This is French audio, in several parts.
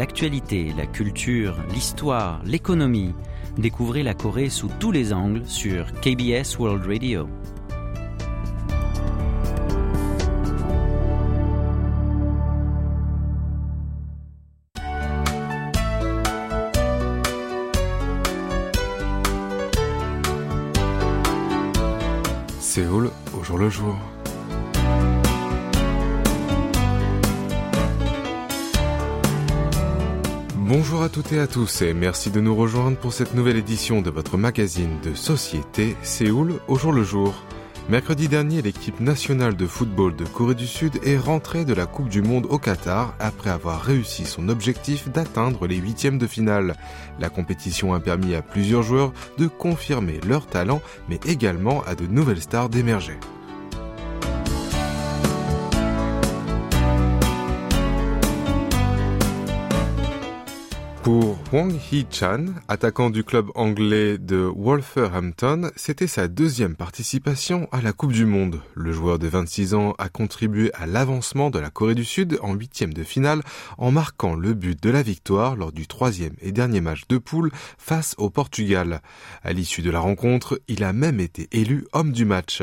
l'actualité, la culture, l'histoire, l'économie. Découvrez la Corée sous tous les angles sur KBS World Radio. Séoul au jour le jour. Toutes à tous et merci de nous rejoindre pour cette nouvelle édition de votre magazine de société Séoul au jour le jour. Mercredi dernier, l'équipe nationale de football de Corée du Sud est rentrée de la Coupe du Monde au Qatar après avoir réussi son objectif d'atteindre les huitièmes de finale. La compétition a permis à plusieurs joueurs de confirmer leur talent, mais également à de nouvelles stars d'émerger. Pour Wang Hee-chan, attaquant du club anglais de Wolverhampton, c'était sa deuxième participation à la Coupe du Monde. Le joueur de 26 ans a contribué à l'avancement de la Corée du Sud en huitième de finale en marquant le but de la victoire lors du troisième et dernier match de poule face au Portugal. À l'issue de la rencontre, il a même été élu homme du match.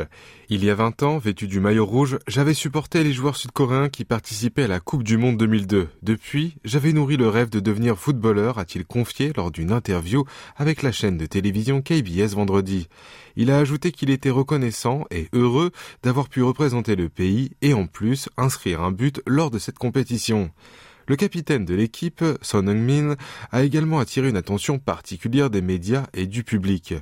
Il y a 20 ans, vêtu du maillot rouge, j'avais supporté les joueurs sud-coréens qui participaient à la Coupe du Monde 2002. Depuis, j'avais nourri le rêve de devenir footballeur, a-t-il confié lors d'une interview avec la chaîne de télévision KBS vendredi. Il a ajouté qu'il était reconnaissant et heureux d'avoir pu représenter le pays et en plus inscrire un but lors de cette compétition. Le capitaine de l'équipe, Son Heung-min, a également attiré une attention particulière des médias et du public.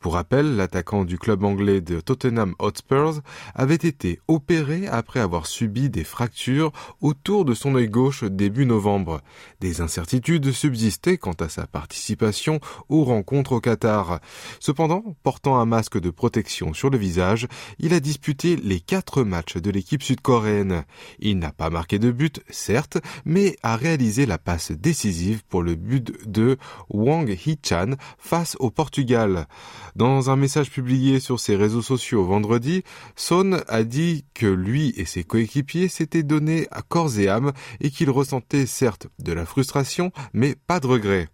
Pour rappel, l'attaquant du club anglais de Tottenham Hotspurs avait été opéré après avoir subi des fractures autour de son œil gauche début novembre. Des incertitudes subsistaient quant à sa participation aux rencontres au Qatar. Cependant, portant un masque de protection sur le visage, il a disputé les quatre matchs de l'équipe sud-coréenne. Il n'a pas marqué de but, certes, mais a réalisé la passe décisive pour le but de Wang Hee-chan face au Portugal. Dans un message publié sur ses réseaux sociaux vendredi, Son a dit que lui et ses coéquipiers s'étaient donnés à corps et âme et qu'il ressentait certes de la frustration, mais pas de regret.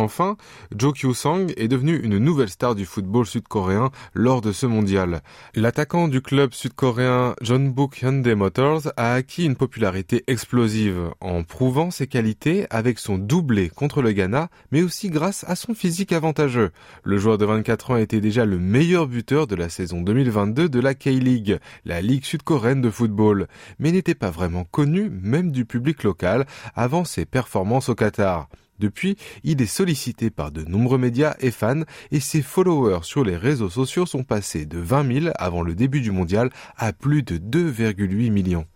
Enfin, Jo Kyu-sang est devenu une nouvelle star du football sud-coréen lors de ce mondial. L'attaquant du club sud-coréen Jeonbuk Hyundai Motors a acquis une popularité explosive en prouvant ses qualités avec son doublé contre le Ghana, mais aussi grâce à son physique avantageux. Le joueur de 24 ans était déjà le meilleur buteur de la saison 2022 de la K-League, la ligue sud-coréenne de football, mais n'était pas vraiment connu même du public local avant ses performances au Qatar. Depuis, il est sollicité par de nombreux médias et fans et ses followers sur les réseaux sociaux sont passés de 20 000 avant le début du mondial à plus de 2,8 millions.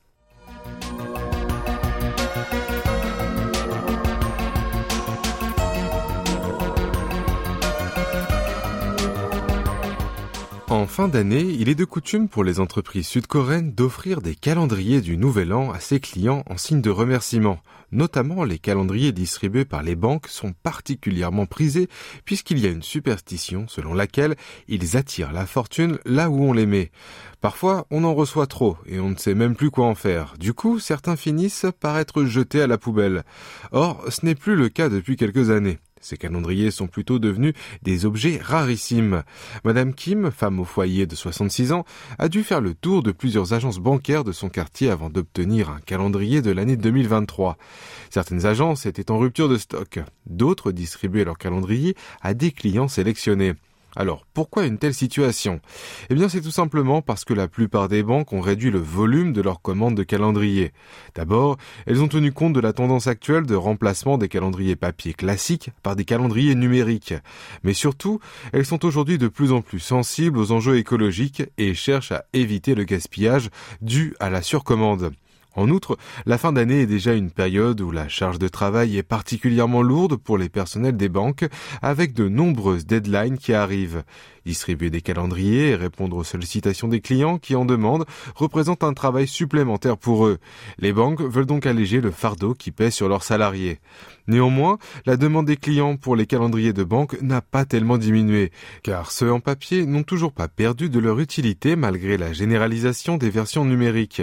En fin d'année, il est de coutume pour les entreprises sud-coréennes d'offrir des calendriers du Nouvel An à ses clients en signe de remerciement. Notamment, les calendriers distribués par les banques sont particulièrement prisés puisqu'il y a une superstition selon laquelle ils attirent la fortune là où on les met. Parfois, on en reçoit trop et on ne sait même plus quoi en faire. Du coup, certains finissent par être jetés à la poubelle. Or, ce n'est plus le cas depuis quelques années. Ces calendriers sont plutôt devenus des objets rarissimes. Madame Kim, femme au foyer de 66 ans, a dû faire le tour de plusieurs agences bancaires de son quartier avant d'obtenir un calendrier de l'année 2023. Certaines agences étaient en rupture de stock. D'autres distribuaient leur calendrier à des clients sélectionnés. Alors, pourquoi une telle situation? Eh bien, c'est tout simplement parce que la plupart des banques ont réduit le volume de leurs commandes de calendriers. D'abord, elles ont tenu compte de la tendance actuelle de remplacement des calendriers papier classiques par des calendriers numériques. Mais surtout, elles sont aujourd'hui de plus en plus sensibles aux enjeux écologiques et cherchent à éviter le gaspillage dû à la surcommande. En outre, la fin d'année est déjà une période où la charge de travail est particulièrement lourde pour les personnels des banques, avec de nombreuses deadlines qui arrivent. Distribuer des calendriers et répondre aux sollicitations des clients qui en demandent représente un travail supplémentaire pour eux. Les banques veulent donc alléger le fardeau qui pèse sur leurs salariés. Néanmoins, la demande des clients pour les calendriers de banque n'a pas tellement diminué, car ceux en papier n'ont toujours pas perdu de leur utilité malgré la généralisation des versions numériques.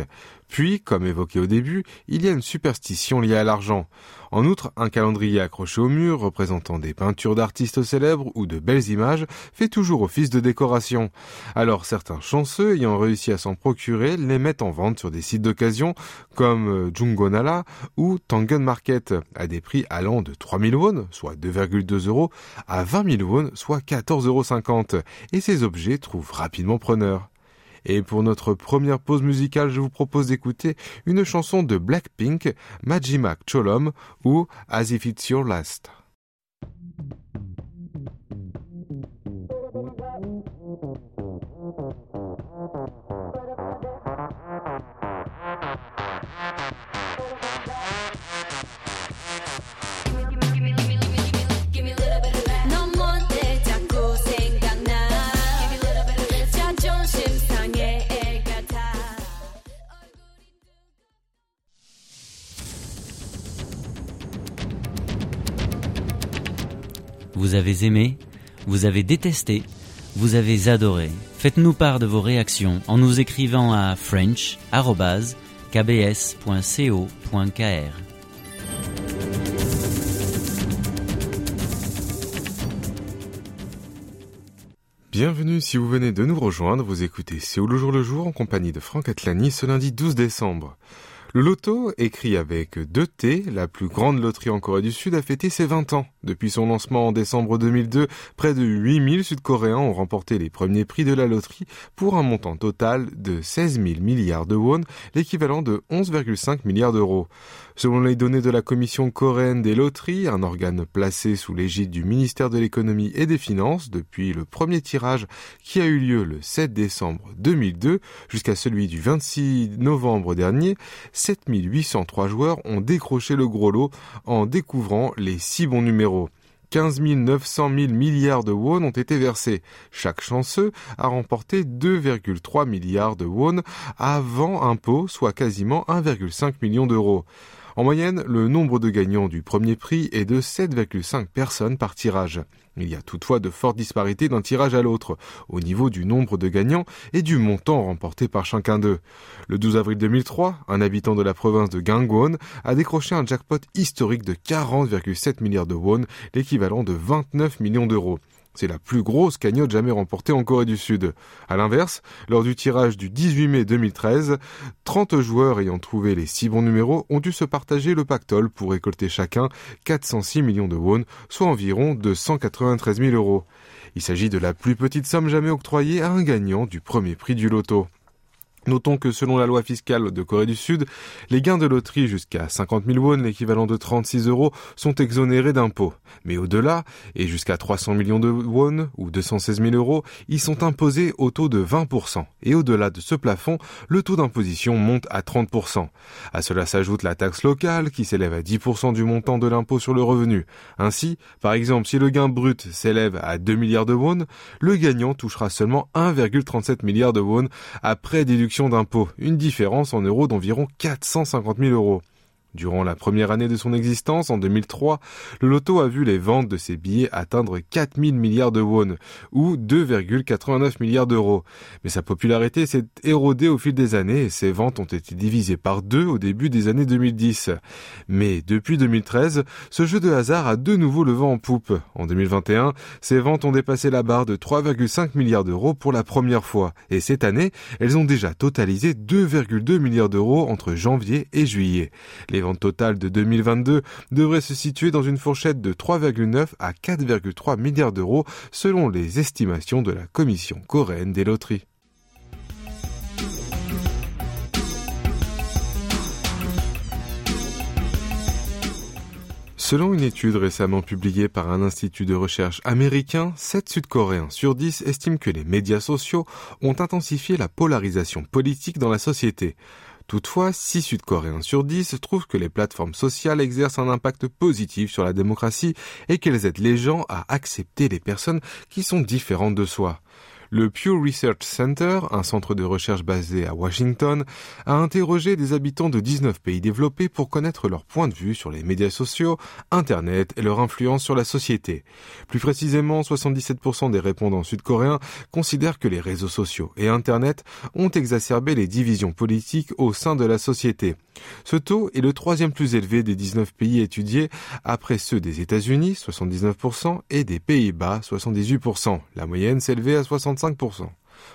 Puis, comme évoqué au début, il y a une superstition liée à l'argent. En outre, un calendrier accroché au mur représentant des peintures d'artistes célèbres ou de belles images fait toujours office de décoration. Alors certains chanceux ayant réussi à s'en procurer les mettent en vente sur des sites d'occasion comme euh, Jungonala ou Tangen Market à des prix allant de 3000 won, soit 2,2 euros, à 20 000 won, soit 14,50 euros. Et ces objets trouvent rapidement preneur. Et pour notre première pause musicale, je vous propose d'écouter une chanson de Blackpink, Majimak Cholom ou As If It's Your Last. Vous avez aimé, vous avez détesté, vous avez adoré. Faites-nous part de vos réactions en nous écrivant à french.kbs.co.kr. Bienvenue si vous venez de nous rejoindre, vous écoutez Séoul le jour le jour en compagnie de Franck Atlani ce lundi 12 décembre. Le loto, écrit avec deux T, la plus grande loterie en Corée du Sud, a fêté ses 20 ans. Depuis son lancement en décembre 2002, près de 8000 Sud-Coréens ont remporté les premiers prix de la loterie pour un montant total de 16 000 milliards de won, l'équivalent de 11,5 milliards d'euros. Selon les données de la Commission coréenne des loteries, un organe placé sous l'égide du ministère de l'économie et des finances depuis le premier tirage qui a eu lieu le 7 décembre 2002 jusqu'à celui du 26 novembre dernier, 7803 joueurs ont décroché le gros lot en découvrant les six bons numéros. 15 900 000 milliards de won ont été versés. Chaque chanceux a remporté 2,3 milliards de won avant impôt, soit quasiment 1,5 million d'euros. En moyenne, le nombre de gagnants du premier prix est de 7,5 personnes par tirage. Il y a toutefois de fortes disparités d'un tirage à l'autre, au niveau du nombre de gagnants et du montant remporté par chacun d'eux. Le 12 avril 2003, un habitant de la province de Gangwon a décroché un jackpot historique de 40,7 milliards de won, l'équivalent de 29 millions d'euros. C'est la plus grosse cagnotte jamais remportée en Corée du Sud. À l'inverse, lors du tirage du 18 mai 2013, 30 joueurs ayant trouvé les 6 bons numéros ont dû se partager le pactole pour récolter chacun 406 millions de won, soit environ 293 000 euros. Il s'agit de la plus petite somme jamais octroyée à un gagnant du premier prix du loto. Notons que selon la loi fiscale de Corée du Sud, les gains de loterie jusqu'à 50 000 won, l'équivalent de 36 euros, sont exonérés d'impôts. Mais au-delà, et jusqu'à 300 millions de won, ou 216 000 euros, ils sont imposés au taux de 20%. Et au-delà de ce plafond, le taux d'imposition monte à 30%. À cela s'ajoute la taxe locale, qui s'élève à 10% du montant de l'impôt sur le revenu. Ainsi, par exemple, si le gain brut s'élève à 2 milliards de won, le gagnant touchera seulement 1,37 milliard de won après déduction d'impôts, une différence en euros d'environ 450 000 euros. Durant la première année de son existence, en 2003, le loto a vu les ventes de ses billets atteindre 4000 milliards de won, ou 2,89 milliards d'euros. Mais sa popularité s'est érodée au fil des années et ses ventes ont été divisées par deux au début des années 2010. Mais depuis 2013, ce jeu de hasard a de nouveau le vent en poupe. En 2021, ses ventes ont dépassé la barre de 3,5 milliards d'euros pour la première fois. Et cette année, elles ont déjà totalisé 2,2 milliards d'euros entre janvier et juillet. Ventes totales de 2022 devraient se situer dans une fourchette de 3,9 à 4,3 milliards d'euros selon les estimations de la Commission coréenne des loteries. Selon une étude récemment publiée par un institut de recherche américain, 7 Sud-Coréens sur 10 estiment que les médias sociaux ont intensifié la polarisation politique dans la société. Toutefois, 6 Sud-Coréens sur 10 trouvent que les plateformes sociales exercent un impact positif sur la démocratie et qu'elles aident les gens à accepter les personnes qui sont différentes de soi. Le Pew Research Center, un centre de recherche basé à Washington, a interrogé des habitants de 19 pays développés pour connaître leur point de vue sur les médias sociaux, Internet et leur influence sur la société. Plus précisément, 77% des répondants sud-coréens considèrent que les réseaux sociaux et Internet ont exacerbé les divisions politiques au sein de la société. Ce taux est le troisième plus élevé des 19 pays étudiés après ceux des États-Unis, 79%, et des Pays-Bas, 78%. La moyenne s'élevait à 65%.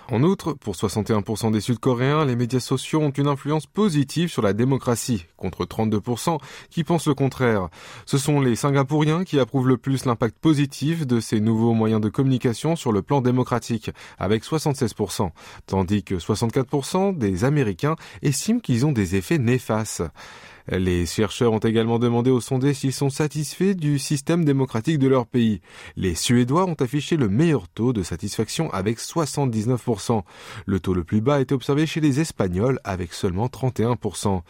En outre, pour 61% des Sud-Coréens, les médias sociaux ont une influence positive sur la démocratie, contre 32% qui pensent le contraire. Ce sont les Singapouriens qui approuvent le plus l'impact positif de ces nouveaux moyens de communication sur le plan démocratique, avec 76%, tandis que 64% des Américains estiment qu'ils ont des effets néfastes. Les chercheurs ont également demandé aux sondés s'ils sont satisfaits du système démocratique de leur pays. Les Suédois ont affiché le meilleur taux de satisfaction avec 79%. Le taux le plus bas a été observé chez les Espagnols avec seulement 31%.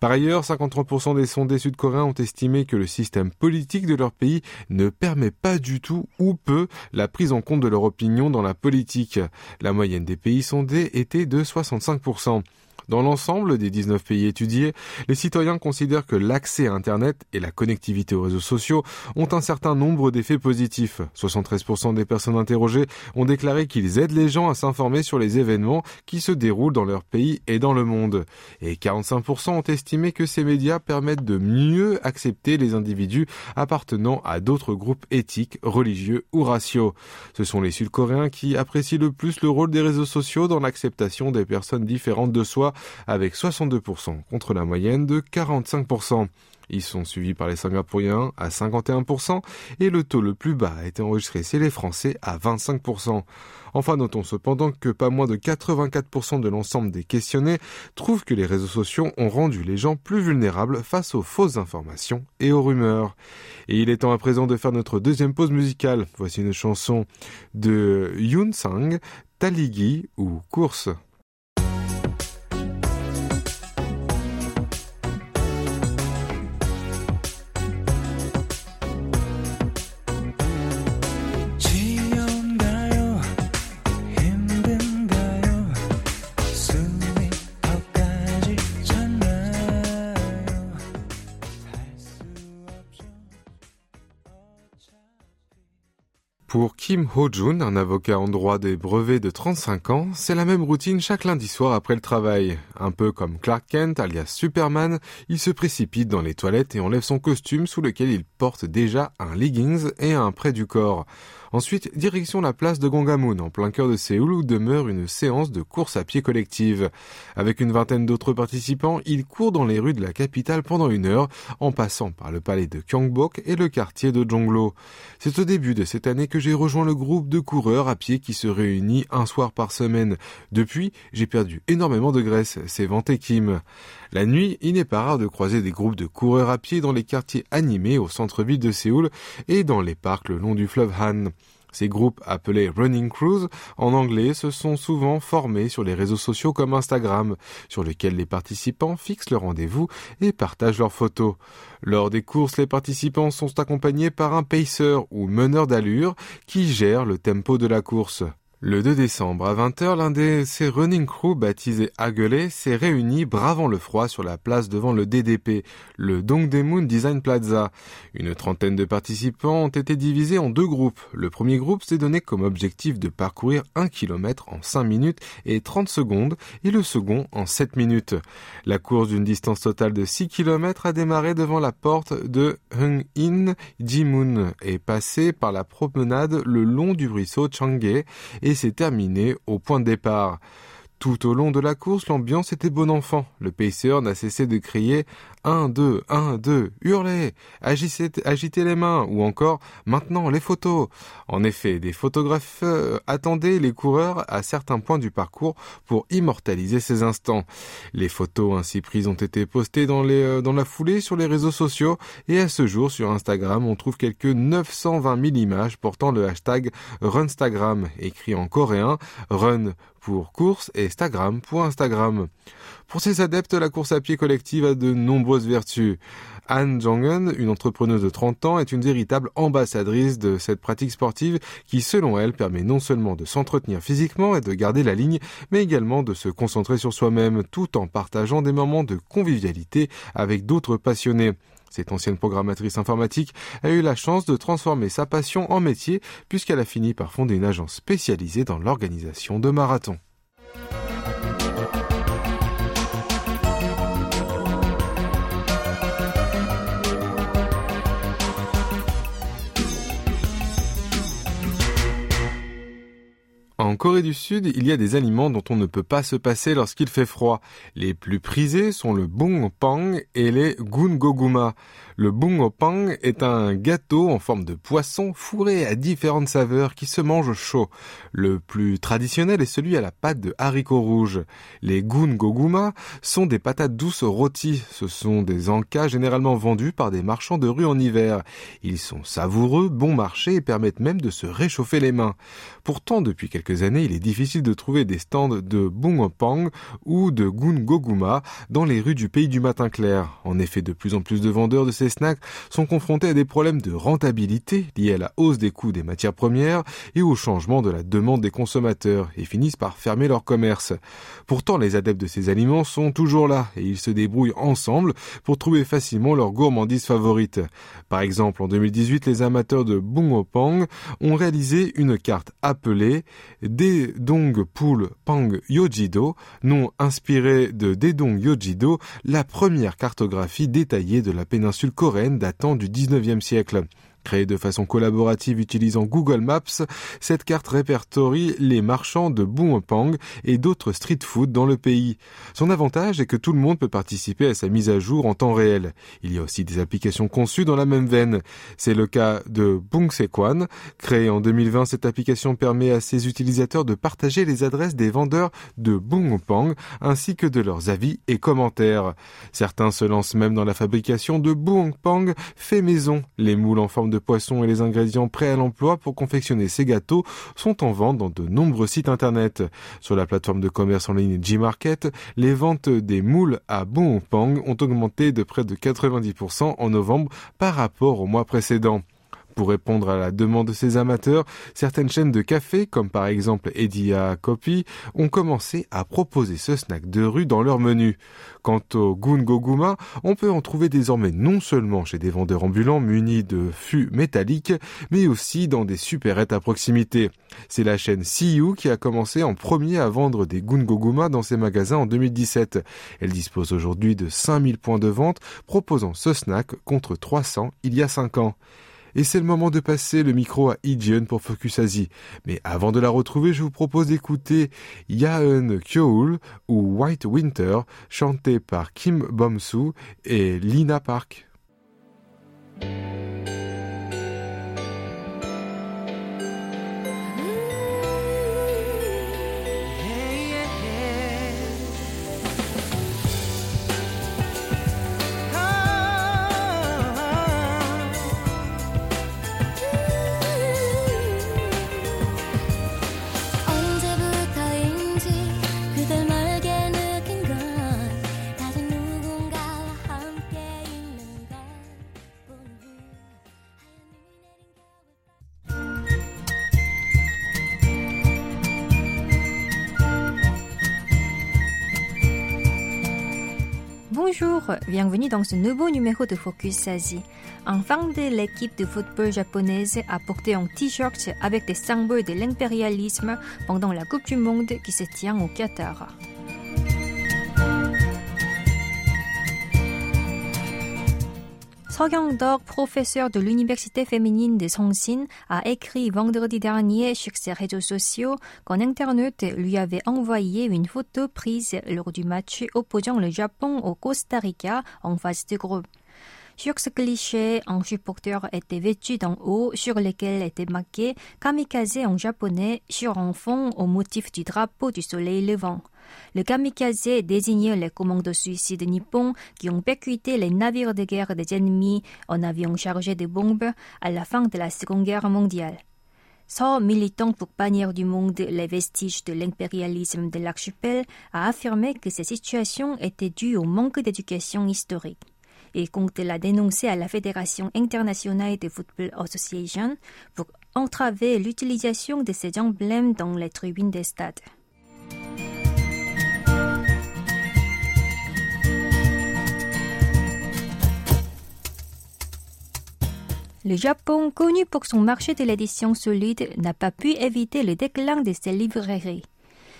Par ailleurs, 53% des sondés sud-coréens ont estimé que le système politique de leur pays ne permet pas du tout ou peu la prise en compte de leur opinion dans la politique. La moyenne des pays sondés était de 65%. Dans l'ensemble des 19 pays étudiés, les citoyens considèrent que l'accès à Internet et la connectivité aux réseaux sociaux ont un certain nombre d'effets positifs. 73% des personnes interrogées ont déclaré qu'ils aident les gens à s'informer sur les événements qui se déroulent dans leur pays et dans le monde. Et 45% ont estimé que ces médias permettent de mieux accepter les individus appartenant à d'autres groupes éthiques, religieux ou raciaux. Ce sont les Sud-Coréens qui apprécient le plus le rôle des réseaux sociaux dans l'acceptation des personnes différentes de soi avec 62% contre la moyenne de 45%. Ils sont suivis par les Singapouriens à 51% et le taux le plus bas a été enregistré chez les Français à 25%. Enfin, notons cependant que pas moins de 84% de l'ensemble des questionnés trouvent que les réseaux sociaux ont rendu les gens plus vulnérables face aux fausses informations et aux rumeurs. Et il est temps à présent de faire notre deuxième pause musicale. Voici une chanson de Yoon Sang, Taligi ou Course. Kim Ho-jun, un avocat en droit des brevets de 35 ans, c'est la même routine chaque lundi soir après le travail. Un peu comme Clark Kent, alias Superman, il se précipite dans les toilettes et enlève son costume sous lequel il porte déjà un leggings et un près du corps. Ensuite, direction la place de Gongamun, en plein cœur de Séoul, où demeure une séance de course à pied collective. Avec une vingtaine d'autres participants, il court dans les rues de la capitale pendant une heure, en passant par le palais de Gyeongbok et le quartier de Jonglo. C'est au début de cette année que j'ai rejoint le groupe de coureurs à pied qui se réunit un soir par semaine. Depuis, j'ai perdu énormément de graisse, c'est vanté Kim. La nuit, il n'est pas rare de croiser des groupes de coureurs à pied dans les quartiers animés au centre-ville de Séoul et dans les parcs le long du fleuve Han. Ces groupes appelés Running Crews en anglais se sont souvent formés sur les réseaux sociaux comme Instagram, sur lesquels les participants fixent leur rendez-vous et partagent leurs photos. Lors des courses, les participants sont accompagnés par un pacer ou meneur d'allure qui gère le tempo de la course. Le 2 décembre à 20h, l'un de ces running crew baptisé Aguelé s'est réuni bravant le froid sur la place devant le DDP, le Dongdaemun Design Plaza. Une trentaine de participants ont été divisés en deux groupes. Le premier groupe s'est donné comme objectif de parcourir 1 km en 5 minutes et 30 secondes et le second en 7 minutes. La course d'une distance totale de 6 km a démarré devant la porte de Hung-in Jimun et passé par la promenade le long du ruisseau Changge et s'est terminé au point de départ. Tout au long de la course, l'ambiance était bon enfant. Le pacer n'a cessé de crier 1, 2, 1, 2, hurlez, agitez, les mains, ou encore maintenant les photos. En effet, des photographes euh, attendaient les coureurs à certains points du parcours pour immortaliser ces instants. Les photos ainsi prises ont été postées dans, euh, dans la foulée sur les réseaux sociaux et à ce jour sur Instagram on trouve quelques 920 000 images portant le hashtag Runstagram, écrit en coréen Run pour course et Instagram pour Instagram. Pour ses adeptes, la course à pied collective a de nombreuses vertus. Anne Jong-un, une entrepreneuse de 30 ans, est une véritable ambassadrice de cette pratique sportive qui, selon elle, permet non seulement de s'entretenir physiquement et de garder la ligne, mais également de se concentrer sur soi-même tout en partageant des moments de convivialité avec d'autres passionnés. Cette ancienne programmatrice informatique a eu la chance de transformer sa passion en métier puisqu'elle a fini par fonder une agence spécialisée dans l'organisation de marathons. Corée du Sud, il y a des aliments dont on ne peut pas se passer lorsqu'il fait froid. Les plus prisés sont le pang et les gungoguma. Le bungopang est un gâteau en forme de poisson fourré à différentes saveurs qui se mange chaud. Le plus traditionnel est celui à la pâte de haricots rouges. Les gungoguma sont des patates douces rôties. Ce sont des encas généralement vendus par des marchands de rue en hiver. Ils sont savoureux, bon marché et permettent même de se réchauffer les mains. Pourtant, depuis quelques années, il est difficile de trouver des stands de bungopang ou de gungoguma dans les rues du pays du matin clair. En effet, de plus en plus de vendeurs de ces snacks sont confrontés à des problèmes de rentabilité liés à la hausse des coûts des matières premières et au changement de la demande des consommateurs et finissent par fermer leur commerce. Pourtant, les adeptes de ces aliments sont toujours là et ils se débrouillent ensemble pour trouver facilement leur gourmandise favorite. Par exemple, en 2018, les amateurs de Bungopang ont réalisé une carte appelée Dedong Pool Pang Yojido, nom inspiré de Dedong Yojido, la première cartographie détaillée de la péninsule coréenne datant du 19e siècle. Créée de façon collaborative utilisant Google Maps, cette carte répertorie les marchands de Pang et d'autres street food dans le pays. Son avantage est que tout le monde peut participer à sa mise à jour en temps réel. Il y a aussi des applications conçues dans la même veine. C'est le cas de Bungsekwan. Créée en 2020, cette application permet à ses utilisateurs de partager les adresses des vendeurs de Pang ainsi que de leurs avis et commentaires. Certains se lancent même dans la fabrication de Pang fait maison, les moules en forme de poissons et les ingrédients prêts à l'emploi pour confectionner ces gâteaux sont en vente dans de nombreux sites internet. Sur la plateforme de commerce en ligne Gmarket, les ventes des moules à Pang ont augmenté de près de 90% en novembre par rapport au mois précédent. Pour répondre à la demande de ces amateurs, certaines chaînes de café, comme par exemple Edia Coffee, ont commencé à proposer ce snack de rue dans leur menu. Quant au Gungoguma, on peut en trouver désormais non seulement chez des vendeurs ambulants munis de fûts métalliques, mais aussi dans des supérettes à proximité. C'est la chaîne CU qui a commencé en premier à vendre des Gungoguma dans ses magasins en 2017. Elle dispose aujourd'hui de 5000 points de vente proposant ce snack contre 300 il y a 5 ans. Et c'est le moment de passer le micro à Ijeon pour Focus Asie. Mais avant de la retrouver, je vous propose d'écouter Yaeun Kyoul ou White Winter, chanté par Kim Bomsoo et Lina Park. Bonjour, bienvenue dans ce nouveau numéro de Focus Asie. Un fan de l'équipe de football japonaise a porté un t-shirt avec des symboles de l'impérialisme pendant la Coupe du Monde qui se tient au Qatar. Sogyang-dok, professeur de l'université féminine de Songsin, a écrit vendredi dernier sur ses réseaux sociaux qu'un internaute lui avait envoyé une photo prise lors du match opposant le Japon au Costa Rica en phase de groupe. Sur ce cliché, un supporter était vêtu d'un haut sur lequel était marqué kamikaze en japonais sur un fond au motif du drapeau du soleil levant. Le kamikaze désignait les commandos suicides nippons qui ont percuté les navires de guerre des ennemis en avions chargés de bombes à la fin de la Seconde Guerre mondiale. So, militant pour bannir du monde les vestiges de l'impérialisme de l'archipel, a affirmé que ces situations étaient dues au manque d'éducation historique. Il compte la dénoncer à la Fédération internationale de football association pour entraver l'utilisation de ces emblèmes dans les tribunes des stades. Le Japon, connu pour son marché de l'édition solide, n'a pas pu éviter le déclin de ses librairies.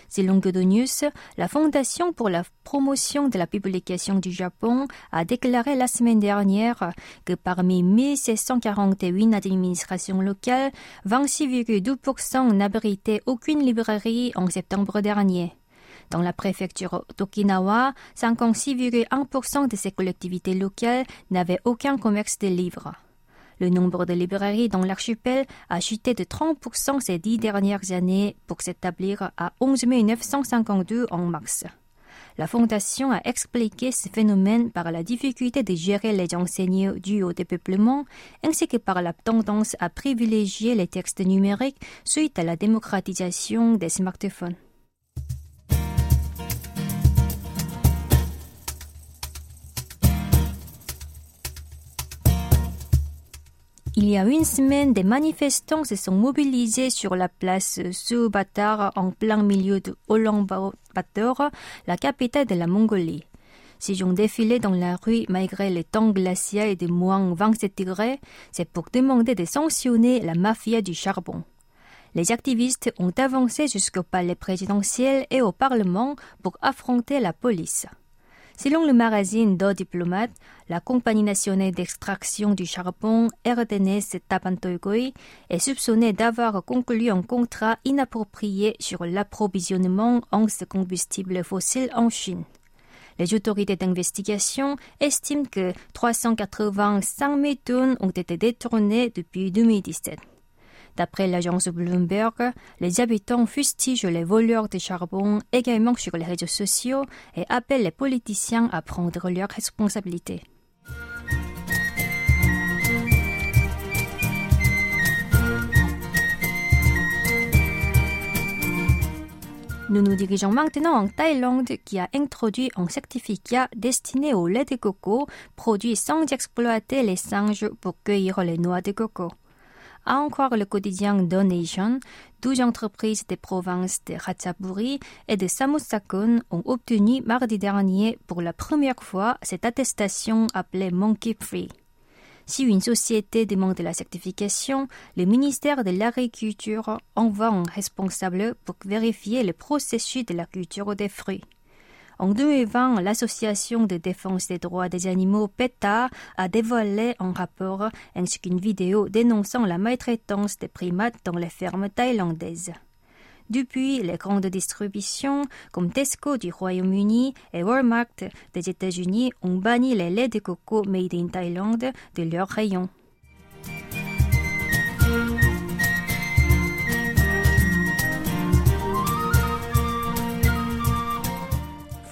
Selon News, la Fondation pour la promotion de la publication du Japon a déclaré la semaine dernière que parmi 1741 administrations locales, 26,2% n'abritaient aucune librairie en septembre dernier. Dans la préfecture d'Okinawa, 56,1% de ces collectivités locales n'avaient aucun commerce de livres. Le nombre de librairies dans l'archipel a chuté de 30% ces dix dernières années pour s'établir à 11 952 en mars. La Fondation a expliqué ce phénomène par la difficulté de gérer les enseignants dus au dépeuplement, ainsi que par la tendance à privilégier les textes numériques suite à la démocratisation des smartphones. Il y a une semaine, des manifestants se sont mobilisés sur la place Subatar en plein milieu de Ulaanbaatar, la capitale de la Mongolie. Si ont défilé dans la rue malgré les temps glaciaux et de moins 27 degrés, c'est pour demander de sanctionner la mafia du charbon. Les activistes ont avancé jusqu'au palais présidentiel et au Parlement pour affronter la police. Selon le magazine Do Diplomate, la compagnie nationale d'extraction du charbon RDNS Tapantoigoi est soupçonnée d'avoir conclu un contrat inapproprié sur l'approvisionnement en combustible fossile en Chine. Les autorités d'investigation estiment que 385 000 tonnes ont été détournées depuis 2017. D'après l'agence Bloomberg, les habitants fustigent les voleurs de charbon également sur les réseaux sociaux et appellent les politiciens à prendre leurs responsabilités. Nous nous dirigeons maintenant en Thaïlande qui a introduit un certificat destiné au lait de coco produit sans exploiter les singes pour cueillir les noix de coco. À encore le quotidien Donation, 12 entreprises des provinces de Ratchaburi et de Samosakon ont obtenu mardi dernier pour la première fois cette attestation appelée Monkey Free. Si une société demande la certification, le ministère de l'Agriculture envoie un responsable pour vérifier le processus de la culture des fruits. En 2020, l'association de défense des droits des animaux PETA a dévoilé un rapport ainsi qu'une vidéo dénonçant la maltraitance des primates dans les fermes thaïlandaises. Depuis, les grandes distributions comme Tesco du Royaume-Uni et Walmart des États-Unis ont banni les laits de coco made in Thailand de leurs rayons.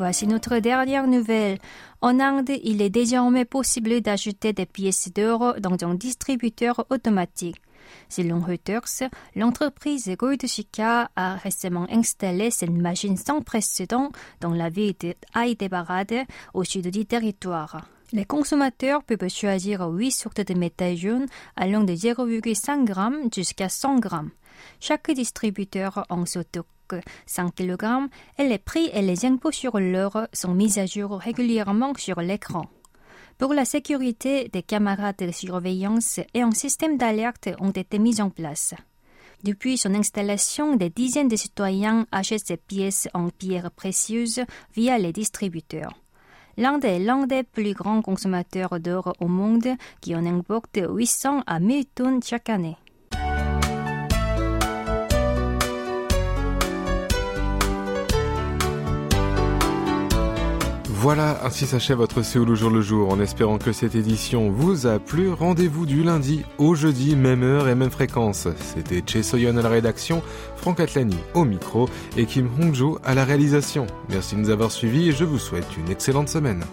Voici notre dernière nouvelle. En Inde, il est désormais possible d'acheter des pièces d'or dans un distributeur automatique. Selon Reuters, l'entreprise Gold a récemment installé cette machine sans précédent dans la ville de Hyderabad, au sud du territoire. Les consommateurs peuvent choisir 8 sortes de métal jaune allant de 0,5 g jusqu'à 100 g. Chaque distributeur en stocke 5 kg et les prix et les impôts sur l'or sont mis à jour régulièrement sur l'écran. Pour la sécurité, des camarades de surveillance et un système d'alerte ont été mis en place. Depuis son installation, des dizaines de citoyens achètent ces pièces en pierres précieuses via les distributeurs. L'Inde est l'un des plus grands consommateurs d'or au monde qui en importe 800 à 1000 tonnes chaque année. Voilà, ainsi s'achève votre Séoul au jour le jour. En espérant que cette édition vous a plu, rendez-vous du lundi au jeudi, même heure et même fréquence. C'était Che Soyon à la rédaction, Franck Atlani au micro et Kim Hongjo à la réalisation. Merci de nous avoir suivis et je vous souhaite une excellente semaine.